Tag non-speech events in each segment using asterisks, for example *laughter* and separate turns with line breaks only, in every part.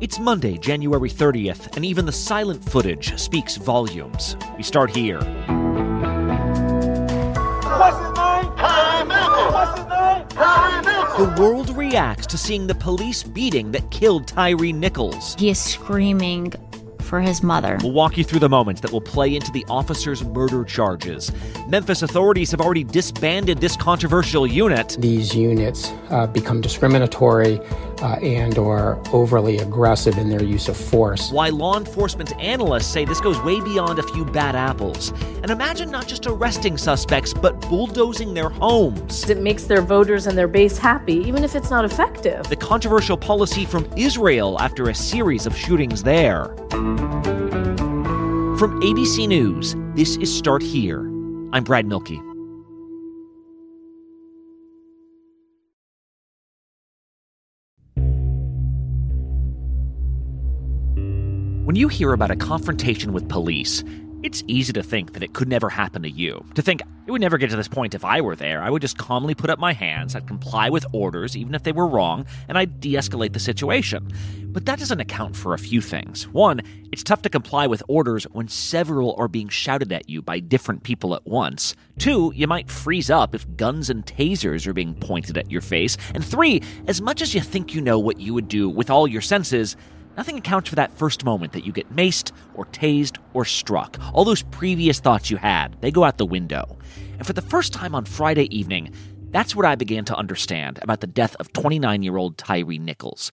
It's Monday, January 30th, and even the silent footage speaks volumes. We start here.
What's his name? Harry. What's his name? Harry.
The world reacts to seeing the police beating that killed Tyree Nichols.
He is screaming for his mother.
We'll walk you through the moments that will play into the officer's murder charges. Memphis authorities have already disbanded this controversial unit.
These units uh, become discriminatory uh, and or overly aggressive in their use of force.
Why law enforcement analysts say this goes way beyond a few bad apples. And imagine not just arresting suspects, but bulldozing their homes.
It makes their voters and their base happy, even if it's not effective.
The controversial policy from Israel after a series of shootings there. From ABC News, this is Start Here. I'm Brad Mielke. When you hear about a confrontation with police, it's easy to think that it could never happen to you. To think it would never get to this point if I were there. I would just calmly put up my hands, I'd comply with orders, even if they were wrong, and I'd de escalate the situation. But that doesn't account for a few things. One, it's tough to comply with orders when several are being shouted at you by different people at once. Two, you might freeze up if guns and tasers are being pointed at your face. And three, as much as you think you know what you would do with all your senses, Nothing accounts for that first moment that you get maced or tased or struck. All those previous thoughts you had, they go out the window. And for the first time on Friday evening, that's what I began to understand about the death of 29 year old Tyree Nichols.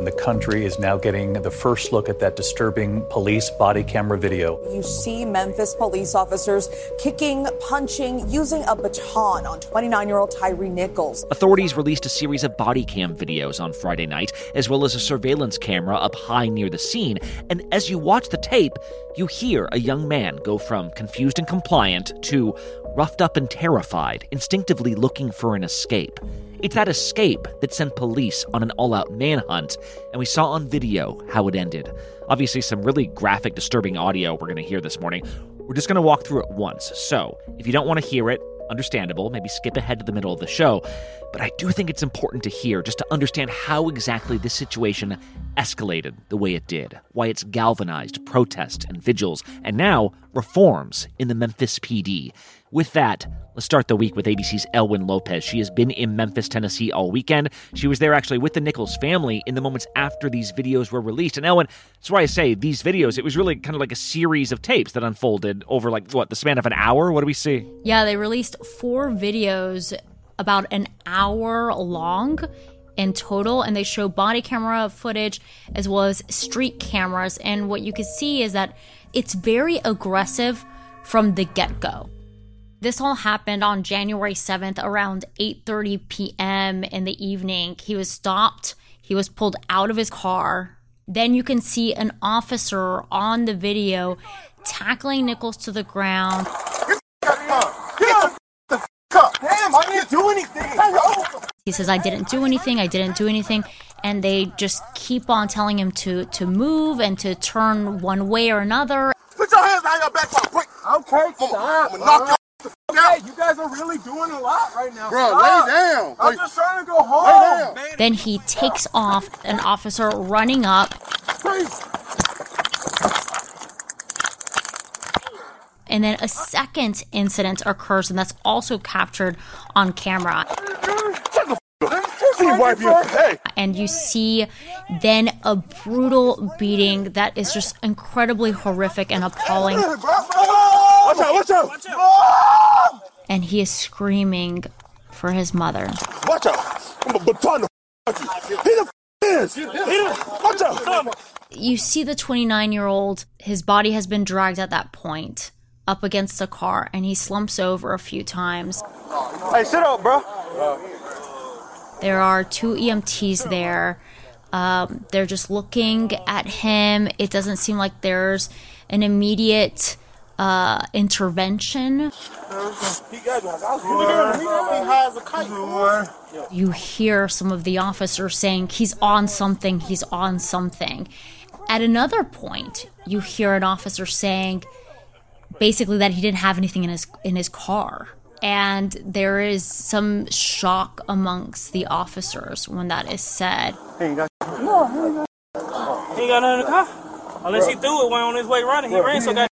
The country is now getting the first look at that disturbing police body camera video.
You see Memphis police officers kicking, punching, using a baton on 29 year old Tyree Nichols.
Authorities released a series of body cam videos on Friday night, as well as a surveillance camera up high near the scene. And as you watch the tape, you hear a young man go from confused and compliant to roughed up and terrified, instinctively looking for an escape. It's that escape that sent police on an all out manhunt, and we saw on video how it ended. Obviously, some really graphic, disturbing audio we're going to hear this morning. We're just going to walk through it once. So, if you don't want to hear it, understandable, maybe skip ahead to the middle of the show. But I do think it's important to hear just to understand how exactly this situation escalated the way it did, why it's galvanized protests and vigils, and now reforms in the Memphis PD. With that, let's start the week with ABC's Elwyn Lopez. She has been in Memphis, Tennessee all weekend. She was there actually with the Nichols family in the moments after these videos were released. And Elwyn, that's why I say these videos, it was really kind of like a series of tapes that unfolded over like what, the span of an hour? What do we see?
Yeah, they released four videos about an hour long in total and they show body camera footage as well as street cameras and what you can see is that it's very aggressive from the get-go this all happened on January 7th around 8:30 p.m. in the evening. He was stopped, he was pulled out of his car. Then you can see an officer on the video tackling Nichols to the ground.
Damn, I didn't do anything.
He says, I didn't do anything, I didn't do anything. And they just keep on telling him to, to move and to turn one way or another.
Put your hands behind your back, quick. Okay, stop. I'm gonna knock your Okay, you guys are really doing a lot right now.
Bro,
Stop.
lay down.
I'm
Like,
just trying to go home.
down.
Then he takes off, an officer running up,
Please.
and then a second incident occurs, and that's also captured on camera.
See, wipe your hey.
and you see then a brutal beating that is just incredibly horrific and appalling.
Watch out, watch out. Watch ah!
And he is screaming for his mother.
Watch out. I'm a baton you. He the f- is. He the Watch out.
You see the 29 year old, his body has been dragged at that point up against a car, and he slumps over a few times.
Hey, sit up, bro.
There are two EMTs there. Um, they're just looking at him. It doesn't seem like there's an immediate uh, intervention. You hear some of the officers saying he's on something, he's on something. At another point, you hear an officer saying basically that he didn't have anything in his in his car. And there is some shock amongst the officers when that is said.
He ain't got nothing in the car. Unless he threw it when on his way running. He ran so got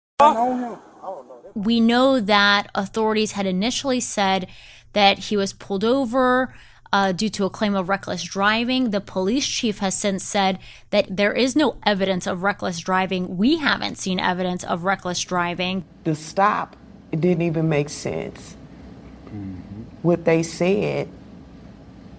we know that authorities had initially said that he was pulled over uh, due to a claim of reckless driving. The police chief has since said that there is no evidence of reckless driving. We haven't seen evidence of reckless driving.
The stop it didn't even make sense. Mm-hmm. What they said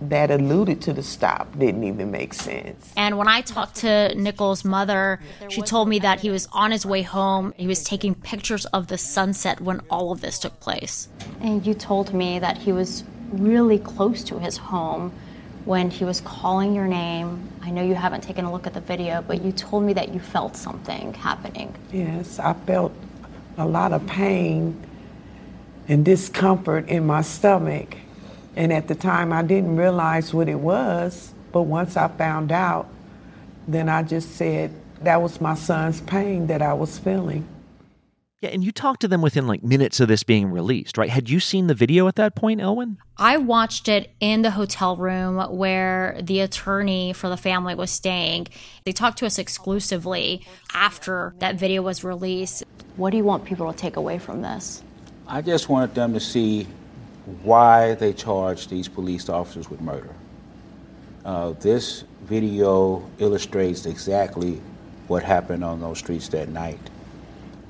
that alluded to the stop didn't even make sense.
And when I talked to Nichols' mother, she told me that he was on his way home. He was taking pictures of the sunset when all of this took place.
And you told me that he was really close to his home when he was calling your name. I know you haven't taken a look at the video, but you told me that you felt something happening.
Yes, I felt a lot of pain and discomfort in my stomach and at the time, I didn't realize what it was. But once I found out, then I just said that was my son's pain that I was feeling.
Yeah, and you talked to them within like minutes of this being released, right? Had you seen the video at that point, Elwyn?
I watched it in the hotel room where the attorney for the family was staying. They talked to us exclusively after that video was released.
What do you want people to take away from this?
I just wanted them to see why they charged these police officers with murder. Uh, this video illustrates exactly what happened on those streets that night.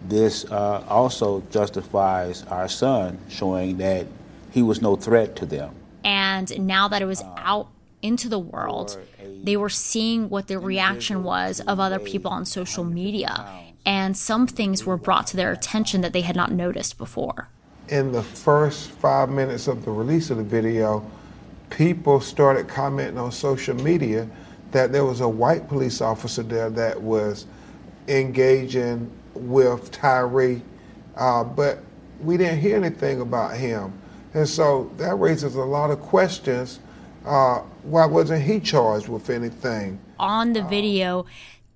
This uh, also justifies our son showing that he was no threat to them.
And now that it was out into the world, they were seeing what the reaction was of other people on social media. And some things were brought to their attention that they had not noticed before
in the first five minutes of the release of the video, people started commenting on social media that there was a white police officer there that was engaging with Tyree, uh, but we didn't hear anything about him. And so that raises a lot of questions. Uh, why wasn't he charged with anything?
On the video,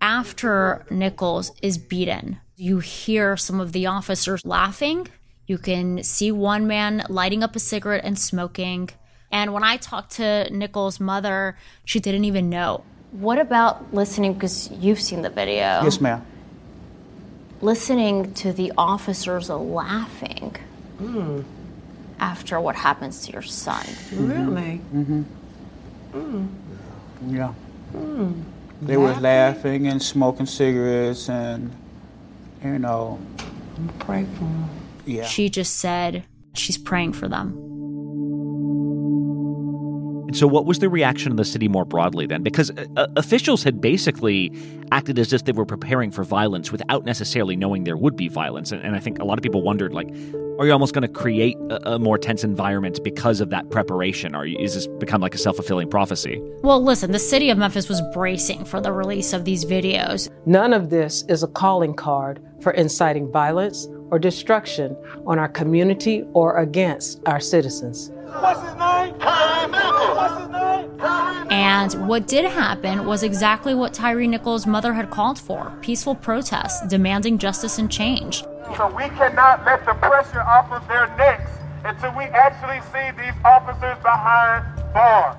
after Nichols is beaten, you hear some of the officers laughing you can see one man lighting up a cigarette and smoking. And when I talked to Nichols' mother, she didn't even know.
What about listening, because you've seen the video?
Yes, ma'am.
Listening to the officers laughing mm. after what happens to your son.
Really?
Mm-hmm. Mm. Yeah. Mm. They laughing? were laughing and smoking cigarettes and, you know.
Pray for them.
Yeah. She just said she's praying for them.
And so, what was the reaction of the city more broadly then? Because uh, uh, officials had basically acted as if they were preparing for violence without necessarily knowing there would be violence. And, and I think a lot of people wondered, like, are you almost going to create a, a, more tense environment because of that preparation? Or is this become like a self fulfilling prophecy?
Well, listen, the city of Memphis was bracing for the release of these videos.
None of this is a calling card for inciting violence or destruction on our community or against our citizens. What's his name?
What's his name? And what did happen was exactly what Tyree Nichols' mother had called for peaceful protests demanding justice and change.
So we cannot let the pressure off of their necks until we actually see these officers behind bars.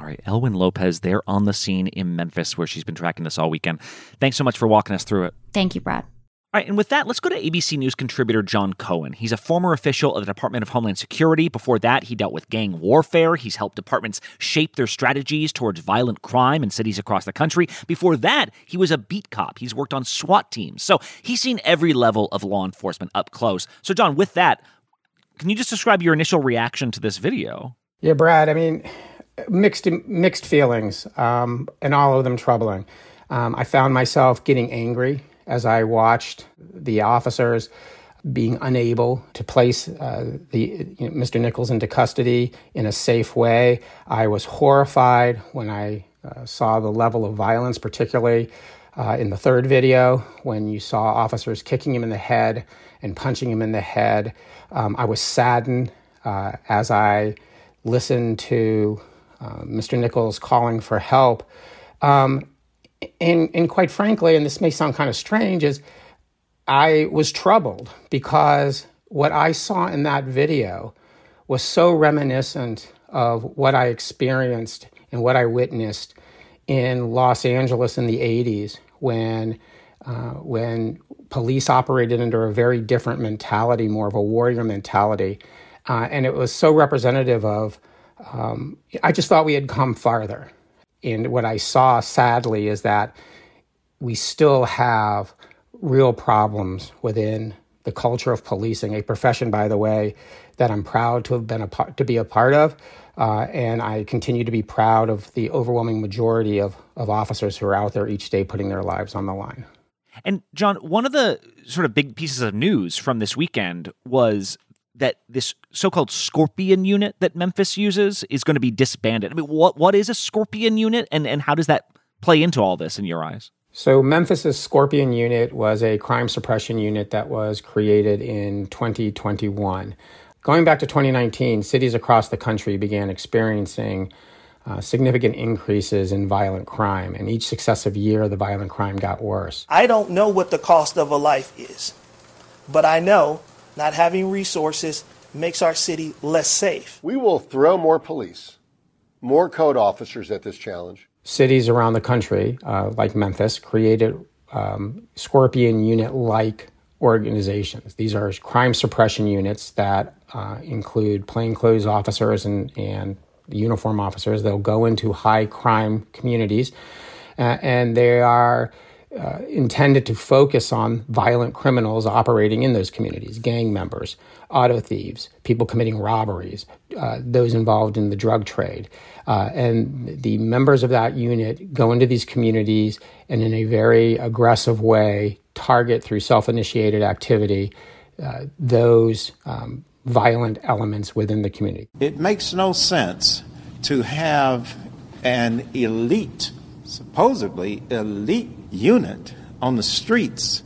All right, Elwyn Lopez there on the scene in Memphis where she's been tracking this all weekend. Thanks so much for walking us through it.
Thank you, Brad.
All right, and with that, let's go to ABC News contributor John Cohen. He's a former official of the Department of Homeland Security. Before that, he dealt with gang warfare. He's helped departments shape their strategies towards violent crime in cities across the country. Before that, he was a beat cop. He's worked on SWAT teams. So he's seen every level of law enforcement up close. So, John, with that, can you just describe your initial reaction to this video?
Yeah, Brad, I mean, mixed mixed feelings, um, and all of them troubling. Um, I found myself getting angry as I watched the officers being unable to place uh, the you know, Mr. Nichols into custody in a safe way. I was horrified when I uh, saw the level of violence, particularly uh, in the third video when you saw officers kicking him in the head and punching him in the head. Um, I was saddened uh, as I listened to uh, Mr. Nichols calling for help. Um, and, and quite frankly, and this may sound kind of strange, is I was troubled because what I saw in that video was so reminiscent of what I experienced and what I witnessed in Los Angeles in the 80s when uh, when police operated under a very different mentality, more of a warrior mentality. Uh, and it was so representative of, um, I just thought we had come farther. And what I saw, sadly, is that we still have real problems within the culture of policing, a profession, by the way, that I'm proud to have been a part, to be a part of. Uh, and I continue to be proud of the overwhelming majority of, of officers who are out there each day putting their lives on the line.
And John, one of the sort of big pieces of news from this weekend was that this so-called Scorpion unit that Memphis uses is going to be disbanded. I mean, what what is a Scorpion unit, and and how does that play into all this in your eyes?
So Memphis's Scorpion unit was a crime suppression unit that was created in 2021. Going back to 2019, cities across the country began experiencing uh, significant increases in violent crime, and each successive year, the violent crime got worse.
I don't know what the cost of a life is, but I know not having resources makes our city less safe.
We will throw more police, more code officers at this challenge.
Cities around the country, uh, like Memphis, created um, Scorpion unit like organizations. These are crime suppression units that uh, include plainclothes officers and, and uniform officers. They'll go into high crime communities uh, and they are uh, intended to focus on violent criminals operating in those communities, gang members, auto thieves, people committing robberies, uh, those involved in the drug trade. Uh, and the members of that unit go into these communities and, in a very aggressive way, target through self initiated activity uh, those um, violent elements within the community.
It makes no sense to have an elite, supposedly elite unit on the streets,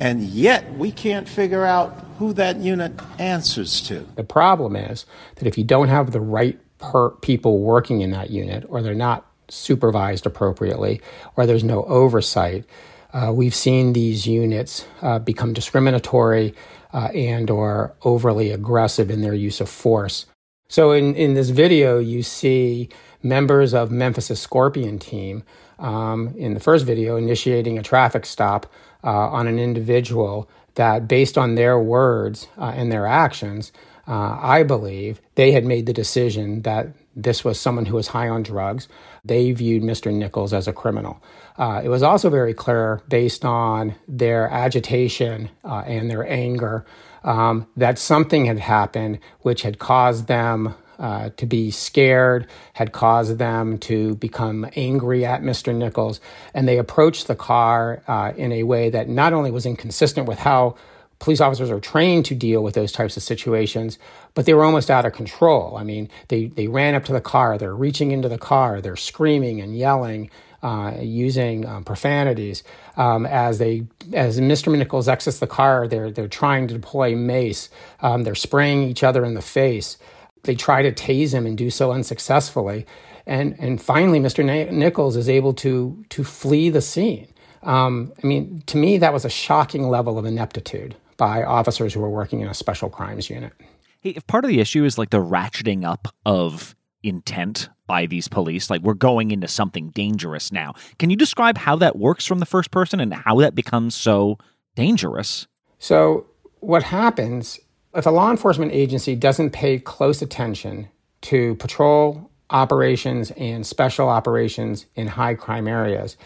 and yet we can't figure out who that unit answers to.
The problem is that if you don't have the right per- people working in that unit, or they're not supervised appropriately, or there's no oversight, uh, we've seen these units uh, become discriminatory uh, and or overly aggressive in their use of force. So in, in this video, you see members of Memphis' Scorpion team um, in the first video initiating a traffic stop uh, on an individual that, based on their words uh, and their actions, uh, I believe they had made the decision that this was someone who was high on drugs. They viewed Mr. Nichols as a criminal. Uh, it was also very clear, based on their agitation uh, and their anger, um, that something had happened which had caused them uh, to be scared, had caused them to become angry at Mr. Nichols. And they approached the car uh, in a way that not only was inconsistent with how police officers are trained to deal with those types of situations, but they were almost out of control. I mean, they, they ran up to the car, they're reaching into the car, they're screaming and yelling. Uh, using um, profanities um, as they as Mr. Nichols exits the car. They're they're trying to deploy mace. Um, they're spraying each other in the face. They try to tase him and do so unsuccessfully. And and finally, Mr. Nichols is able to to flee the scene. Um, I mean, to me, that was a shocking level of ineptitude by officers who were working in a special crimes unit.
Hey, if part of the issue is like the ratcheting up of intent by these police, like we're going into something dangerous now, can you describe how that works from the first person and how that becomes so dangerous?
So, what happens if a law enforcement agency doesn't pay close attention to patrol operations and special operations in high crime areas,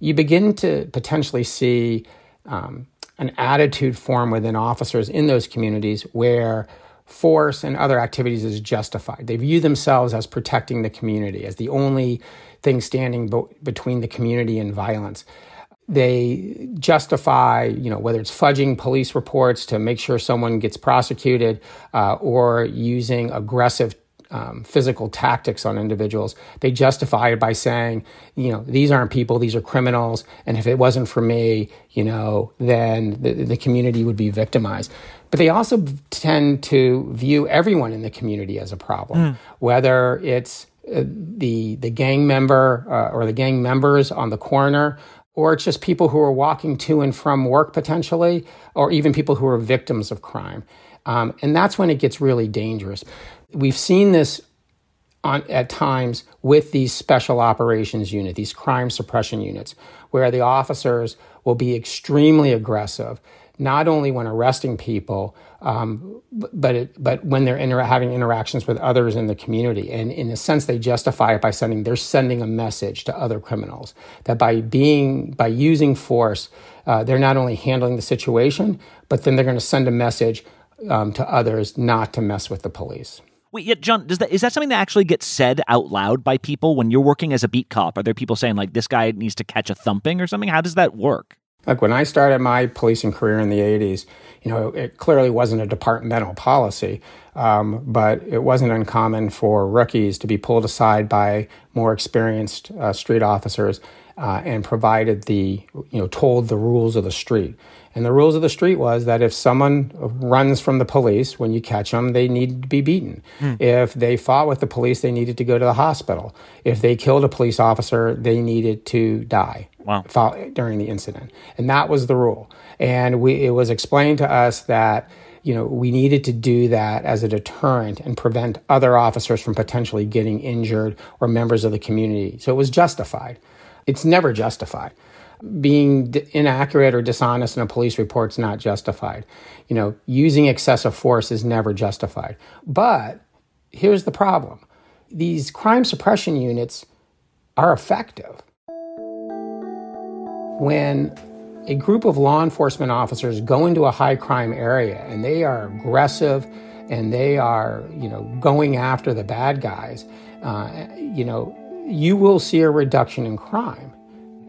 you begin to potentially see um, an attitude form within officers in those communities where force and other activities is justified. They view themselves as protecting the community, as the only thing standing bo- between the community and violence. They justify, you know, whether it's fudging police reports to make sure someone gets prosecuted uh, or using aggressive um, physical tactics on individuals. They justify it by saying, you know, these aren't people, these are criminals, and if it wasn't for me, you know, then the, the community would be victimized. But they also tend to view everyone in the community as a problem, mm. whether it's uh, the the gang member uh, or the gang members on the corner or it's just people who are walking to and from work potentially, or even people who are victims of crime. Um, and that's when it gets really dangerous. We've seen this on, at times with these special operations unit, these crime suppression units, where the officers will be extremely aggressive, not only when arresting people, um, but it, but when they're inter- having interactions with others in the community, and in a sense, they justify it by sending they're sending a message to other criminals that by being by using force, uh, they're not only handling the situation, but then they're going to send a message um, to others not to mess with the police.
Wait, yeah, John, does that is that something that actually gets said out loud by people when you're working as a beat cop? Are there people saying like this guy needs to catch a thumping or something? How does that work?
Like when I started my policing career in the '80s, you know, it clearly wasn't a departmental policy, um, but it wasn't uncommon for rookies to be pulled aside by more experienced uh, street officers uh, and provided the, you know, told the rules of the street. And the rules of the street was that if someone runs from the police, when you catch them, they need to be beaten. Hmm. If they fought with the police, they needed to go to the hospital. If they killed a police officer, they needed to die
wow.
during the incident. And that was the rule. And we, it was explained to us that you know, we needed to do that as a deterrent and prevent other officers from potentially getting injured or members of the community. So it was justified. It's never justified being d- inaccurate or dishonest in a police report is not justified. You know, using excessive force is never justified. But here's the problem these crime suppression units are effective. When a group of law enforcement officers go into a high crime area and they are aggressive and they are, you know, going after the bad guys, uh, you know, you will see a reduction in crime.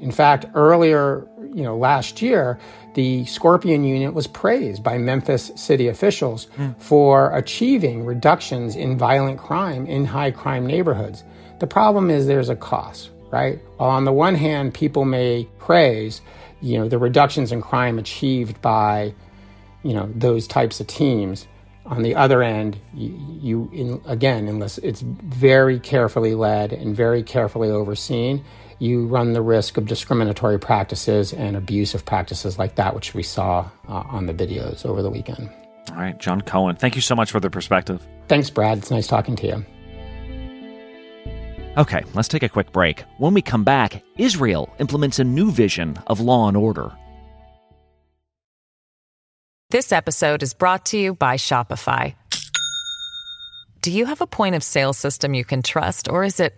In fact, earlier, you know, last year, the Scorpion unit was praised by Memphis city officials mm. for achieving reductions in violent crime in high crime neighborhoods. The problem is there's a cost, right? While on the one hand, people may praise, you know, the reductions in crime achieved by, you know, those types of teams. On the other end, you, you in, again, unless it's very carefully led and very carefully overseen, you run the risk of discriminatory practices and abusive practices like that, which we saw uh, on the videos over the weekend.
All right, John Cohen, thank you so much for the perspective.
Thanks, Brad. It's nice talking to you.
Okay, let's take a quick break. When we come back, Israel implements a new vision of law and order.
This episode is brought to you by Shopify. Do you have a point of sale system you can trust, or is it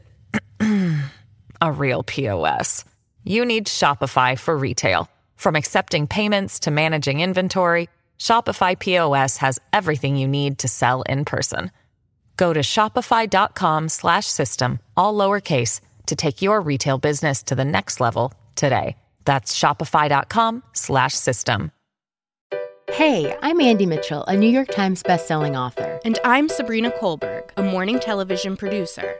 a real POS. You need Shopify for retail. From accepting payments to managing inventory, Shopify POS has everything you need to sell in person. Go to shopify.com/system all lowercase to take your retail business to the next level today. That's shopify.com/system.
Hey, I'm Andy Mitchell, a New York Times bestselling author,
and I'm Sabrina Kohlberg, a morning television producer.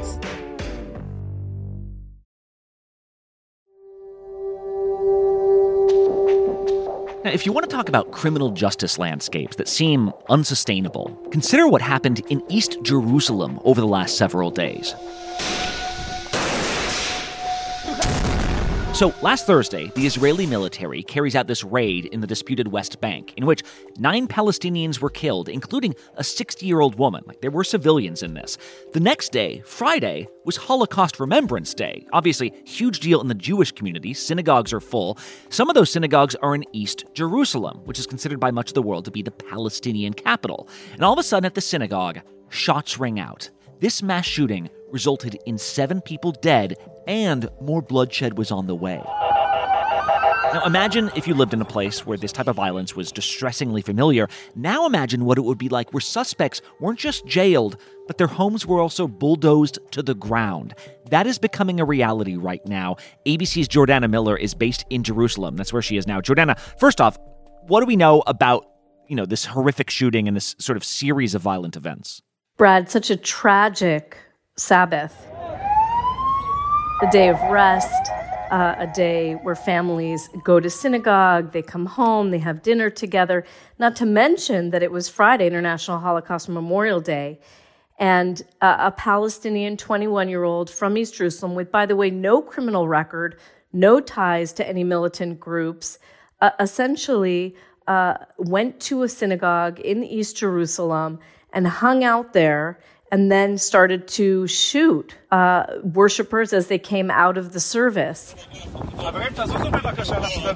Now, if you want to talk about criminal justice landscapes that seem unsustainable, consider what happened in East Jerusalem over the last several days. So, last Thursday, the Israeli military carries out this raid in the disputed West Bank, in which nine Palestinians were killed, including a 60 year old woman. Like, there were civilians in this. The next day, Friday, was Holocaust Remembrance Day. Obviously, huge deal in the Jewish community. Synagogues are full. Some of those synagogues are in East Jerusalem, which is considered by much of the world to be the Palestinian capital. And all of a sudden, at the synagogue, shots ring out. This mass shooting resulted in seven people dead and more bloodshed was on the way. Now, imagine if you lived in a place where this type of violence was distressingly familiar. Now, imagine what it would be like where suspects weren't just jailed, but their homes were also bulldozed to the ground. That is becoming a reality right now. ABC's Jordana Miller is based in Jerusalem. That's where she is now. Jordana, first off, what do we know about, you know, this horrific shooting and this sort of series of violent events?
Brad, such a tragic Sabbath. The day of rest, uh, a day where families go to synagogue, they come home, they have dinner together, not to mention that it was Friday, International Holocaust Memorial Day. And uh, a Palestinian 21 year old from East Jerusalem, with, by the way, no criminal record, no ties to any militant groups, uh, essentially uh, went to a synagogue in East Jerusalem and hung out there and then started to shoot uh, worshippers as they came out of the service.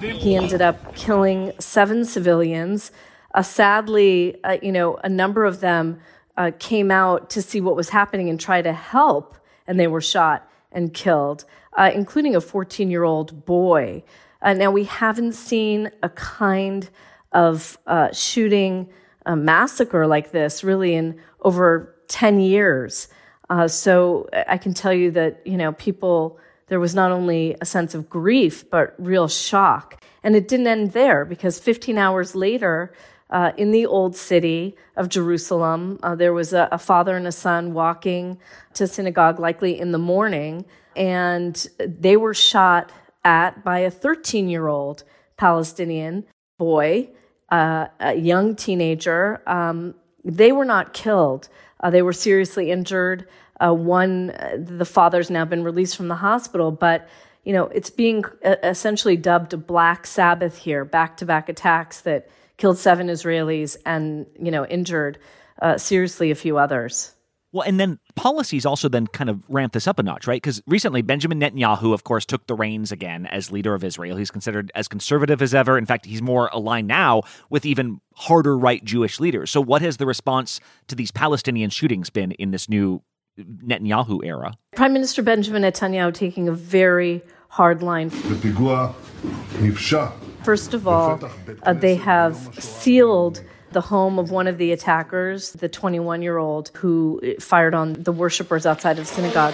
He ended up killing seven civilians. Uh, sadly, uh, you know, a number of them uh, came out to see what was happening and try to help, and they were shot and killed, uh, including a 14 year old boy. Uh, now, we haven't seen a kind of shooting massacre like this really in over 10 years. Uh, so I can tell you that, you know, people, there was not only a sense of grief, but real shock. And it didn't end there because 15 hours later, uh, in the old city of Jerusalem, uh, there was a, a, father and a son walking to synagogue, likely in the morning, and they were shot at by a 13 year old Palestinian boy, uh, a young teenager. Um, they were not killed. Uh, they were seriously injured. Uh, one, uh, the father's now been released from the hospital, but you know it's being uh, essentially dubbed a Black Sabbath here, back-to-back attacks that killed seven Israelis and you know injured uh, seriously a few others.
Well, and then policies also then kind of ramp this up a notch, right? Because recently Benjamin Netanyahu, of course, took the reins again as leader of Israel. He's considered as conservative as ever. In fact, he's more aligned now with even harder right Jewish leaders. So, what has the response to these Palestinian shootings been in this new Netanyahu era?
Prime Minister Benjamin Netanyahu taking a very hard line. First of all, uh, they have sealed the home of one of the attackers, the 21 year old who fired on the worshippers outside of synagogue.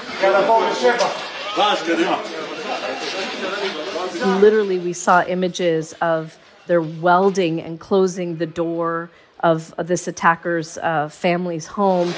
Literally, we saw images of their welding and closing the door of this attacker's uh, family's home.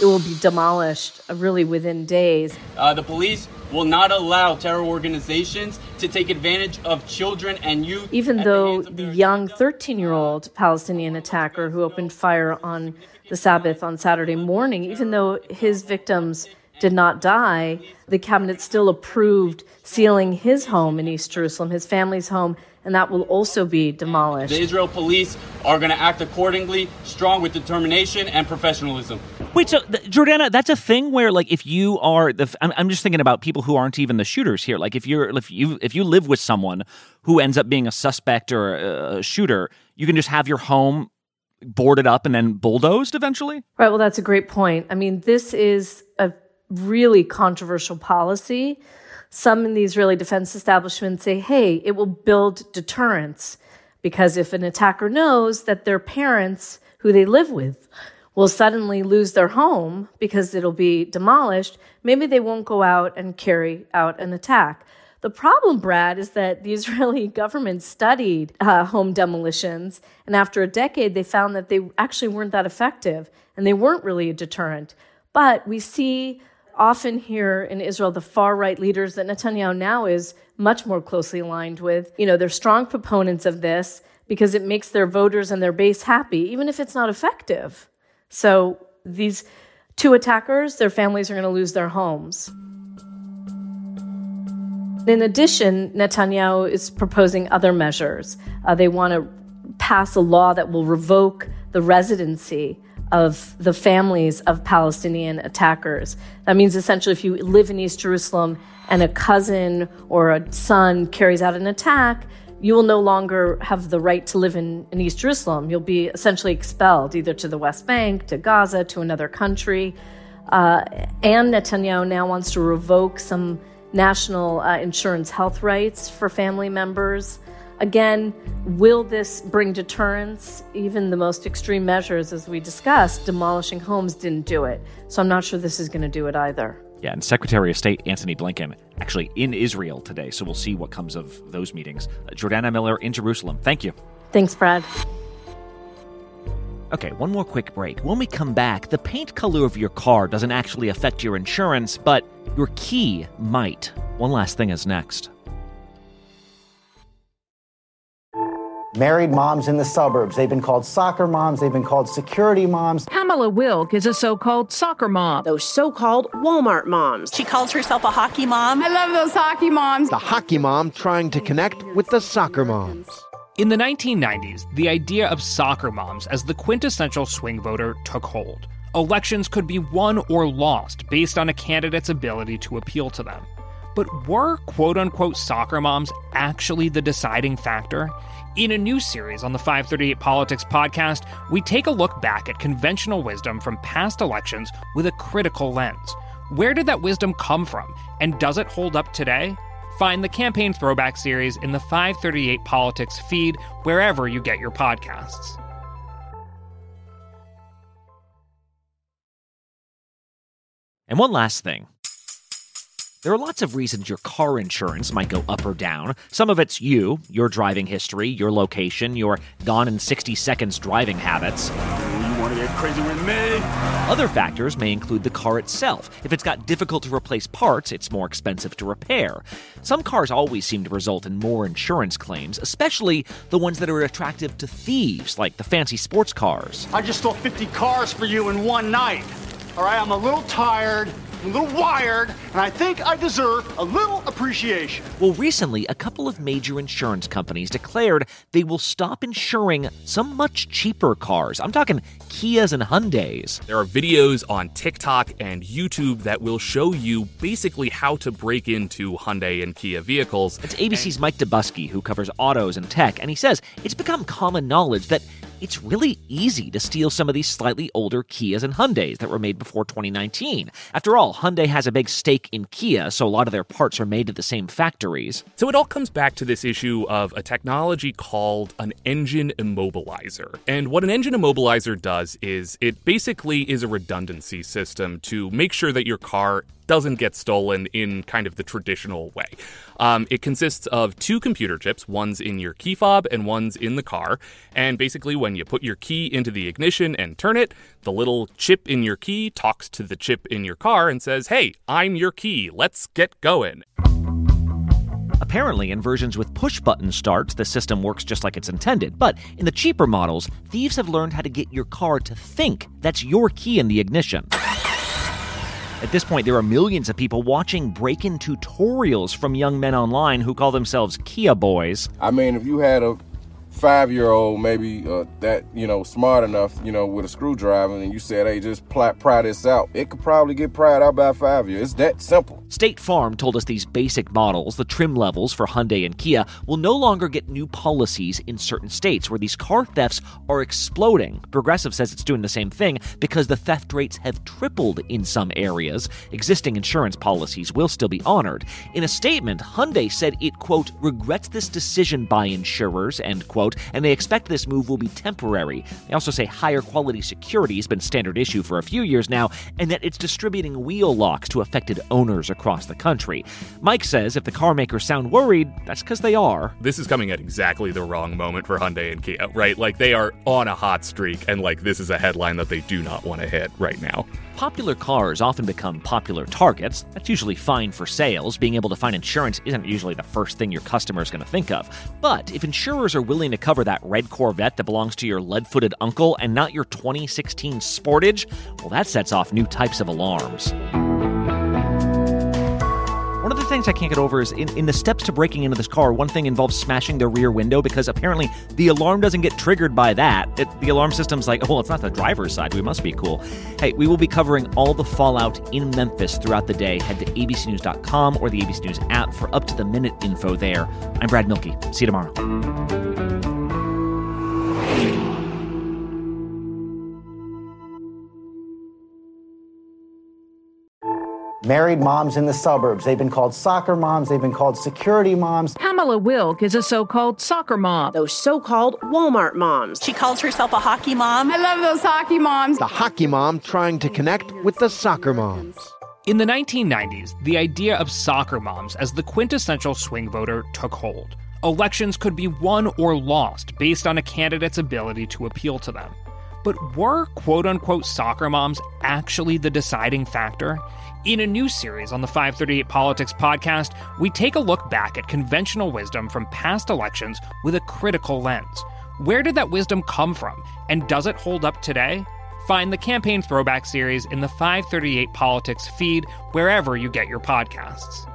It will be demolished uh, really within days.
Uh, the police will not allow terror organizations to take advantage of children and youth.
Even though the, the young 13 year old Palestinian attacker who opened fire on the Sabbath on Saturday morning, even though his victims did not die, the cabinet still approved sealing his home in East Jerusalem, his family's home, and that will also be demolished.
The Israel police are going to act accordingly, strong with determination and professionalism.
Wait, so Jordana, that's a thing where, like, if you are the, I'm, I'm just thinking about people who aren't even the shooters here. Like, if you're, if you, if you live with someone who ends up being a suspect or a, a shooter, you can just have your home boarded up and then bulldozed eventually.
Right. Well, that's a great point. I mean, this is a really controversial policy. Some in the Israeli defense establishment say, hey, it will build deterrence because if an attacker knows that their parents, who they live with, will suddenly lose their home because it'll be demolished, maybe they won't go out and carry out an attack. The problem, Brad, is that the *laughs* Israeli government studied uh, home demolitions, and after a decade, they found that they actually weren't that effective and they weren't really a deterrent. But we see often here in Israel the far right leaders that Netanyahu now is much more closely aligned with. You know, they're strong proponents of this because it makes their voters and their base happy, even if it's not effective. So these two attackers, their families are going to lose their homes. In addition, Netanyahu is proposing other measures. Uh, they want to pass a law that will revoke the residency of the families of Palestinian attackers. That means essentially if you live in East Jerusalem and a cousin or a son carries out an attack, you will no longer have the right to live in, in East Jerusalem. You'll be essentially expelled either to the West Bank, to Gaza, to another country. Uh, and Netanyahu now wants to revoke some national uh, insurance health rights for family members. Again, will this bring deterrence? Even the most extreme measures, as we discussed, demolishing homes didn't do it. So I'm not sure this is going to do it either.
Yeah, and Secretary of State Antony Blinken actually in Israel today, so we'll see what comes of those meetings. Uh, Jordana Miller in Jerusalem. Thank you.
Thanks, Brad.
Okay, one more quick break. When we come back, the paint color of your car doesn't actually affect your insurance, but your key might. One last thing is next.
Married moms in the suburbs. They've been called soccer moms. They've been called security moms.
Pamela Wilk is a so called soccer mom.
Those so called Walmart moms.
She calls herself a hockey mom.
I love those hockey moms.
The hockey mom trying to connect with the soccer moms.
In the 1990s, the idea of soccer moms as the quintessential swing voter took hold. Elections could be won or lost based on a candidate's ability to appeal to them. But were quote unquote soccer moms actually the deciding factor? In a new series on the 538 Politics podcast, we take a look back at conventional wisdom from past elections with a critical lens. Where did that wisdom come from, and does it hold up today? Find the campaign throwback series in the 538 Politics feed wherever you get your podcasts.
And one last thing. There are lots of reasons your car insurance might go up or down. Some of it's you, your driving history, your location, your gone in 60 seconds driving habits.
You want to get crazy with me?
Other factors may include the car itself. If it's got difficult to replace parts, it's more expensive to repair. Some cars always seem to result in more insurance claims, especially the ones that are attractive to thieves, like the fancy sports cars.
I just stole 50 cars for you in one night. All right, I'm a little tired. A little wired, and I think I deserve a little appreciation.
Well, recently, a couple of major insurance companies declared they will stop insuring some much cheaper cars. I'm talking Kias and Hyundais.
There are videos on TikTok and YouTube that will show you basically how to break into Hyundai and Kia vehicles.
It's ABC's Mike Dobuski who covers autos and tech, and he says it's become common knowledge that it's really easy to steal some of these slightly older Kias and Hyundais that were made before 2019. After all, Hyundai has a big stake in Kia, so a lot of their parts are made at the same factories.
So it all comes back to this issue of a technology called an engine immobilizer. And what an engine immobilizer does is it basically is a redundancy system to make sure that your car doesn't get stolen in kind of the traditional way. Um, it consists of two computer chips, one's in your key fob and one's in the car. And basically, when you put your key into the ignition and turn it, the little chip in your key talks to the chip in your car and says, Hey, I'm your key. Let's get going.
Apparently, in versions with push button starts, the system works just like it's intended. But in the cheaper models, thieves have learned how to get your car to think that's your key in the ignition. At this point, there are millions of people watching break in tutorials from young men online who call themselves Kia boys.
I mean, if you had a five year old, maybe uh, that, you know, smart enough, you know, with a screwdriver, and you said, hey, just pry, pry this out, it could probably get pried out by five year. It's that simple.
State Farm told us these basic models, the trim levels for Hyundai and Kia, will no longer get new policies in certain states where these car thefts are exploding. Progressive says it's doing the same thing because the theft rates have tripled in some areas. Existing insurance policies will still be honored. In a statement, Hyundai said it, quote, regrets this decision by insurers, end quote, and they expect this move will be temporary. They also say higher quality security has been standard issue for a few years now, and that it's distributing wheel locks to affected owners across the country. Mike says if the car makers sound worried, that's because they are.
This is coming at exactly the wrong moment for Hyundai and Kia, right? Like they are on a hot streak, and like this is a headline that they do not want to hit right now.
Popular cars often become popular targets. That's usually fine for sales. Being able to find insurance isn't usually the first thing your customer is going to think of. But if insurers are willing to cover that red Corvette that belongs to your lead footed uncle and not your 2016 Sportage, well, that sets off new types of alarms. One of the things I can't get over is in, in the steps to breaking into this car, one thing involves smashing the rear window because apparently the alarm doesn't get triggered by that. It, the alarm system's like, oh, well, it's not the driver's side. We must be cool. Hey, we will be covering all the fallout in Memphis throughout the day. Head to abcnews.com or the ABC News app for up to the minute info there. I'm Brad Mielke. See you tomorrow.
Married moms in the suburbs. They've been called soccer moms. They've been called security moms.
Pamela Wilk is a so called soccer mom.
Those so called Walmart moms.
She calls herself a hockey mom.
I love those hockey moms.
The hockey mom trying to connect with the soccer moms.
In the 1990s, the idea of soccer moms as the quintessential swing voter took hold. Elections could be won or lost based on a candidate's ability to appeal to them. But were quote unquote soccer moms actually the deciding factor? In a new series on the 538 Politics podcast, we take a look back at conventional wisdom from past elections with a critical lens. Where did that wisdom come from, and does it hold up today? Find the Campaign Throwback series in the 538 Politics feed wherever you get your podcasts.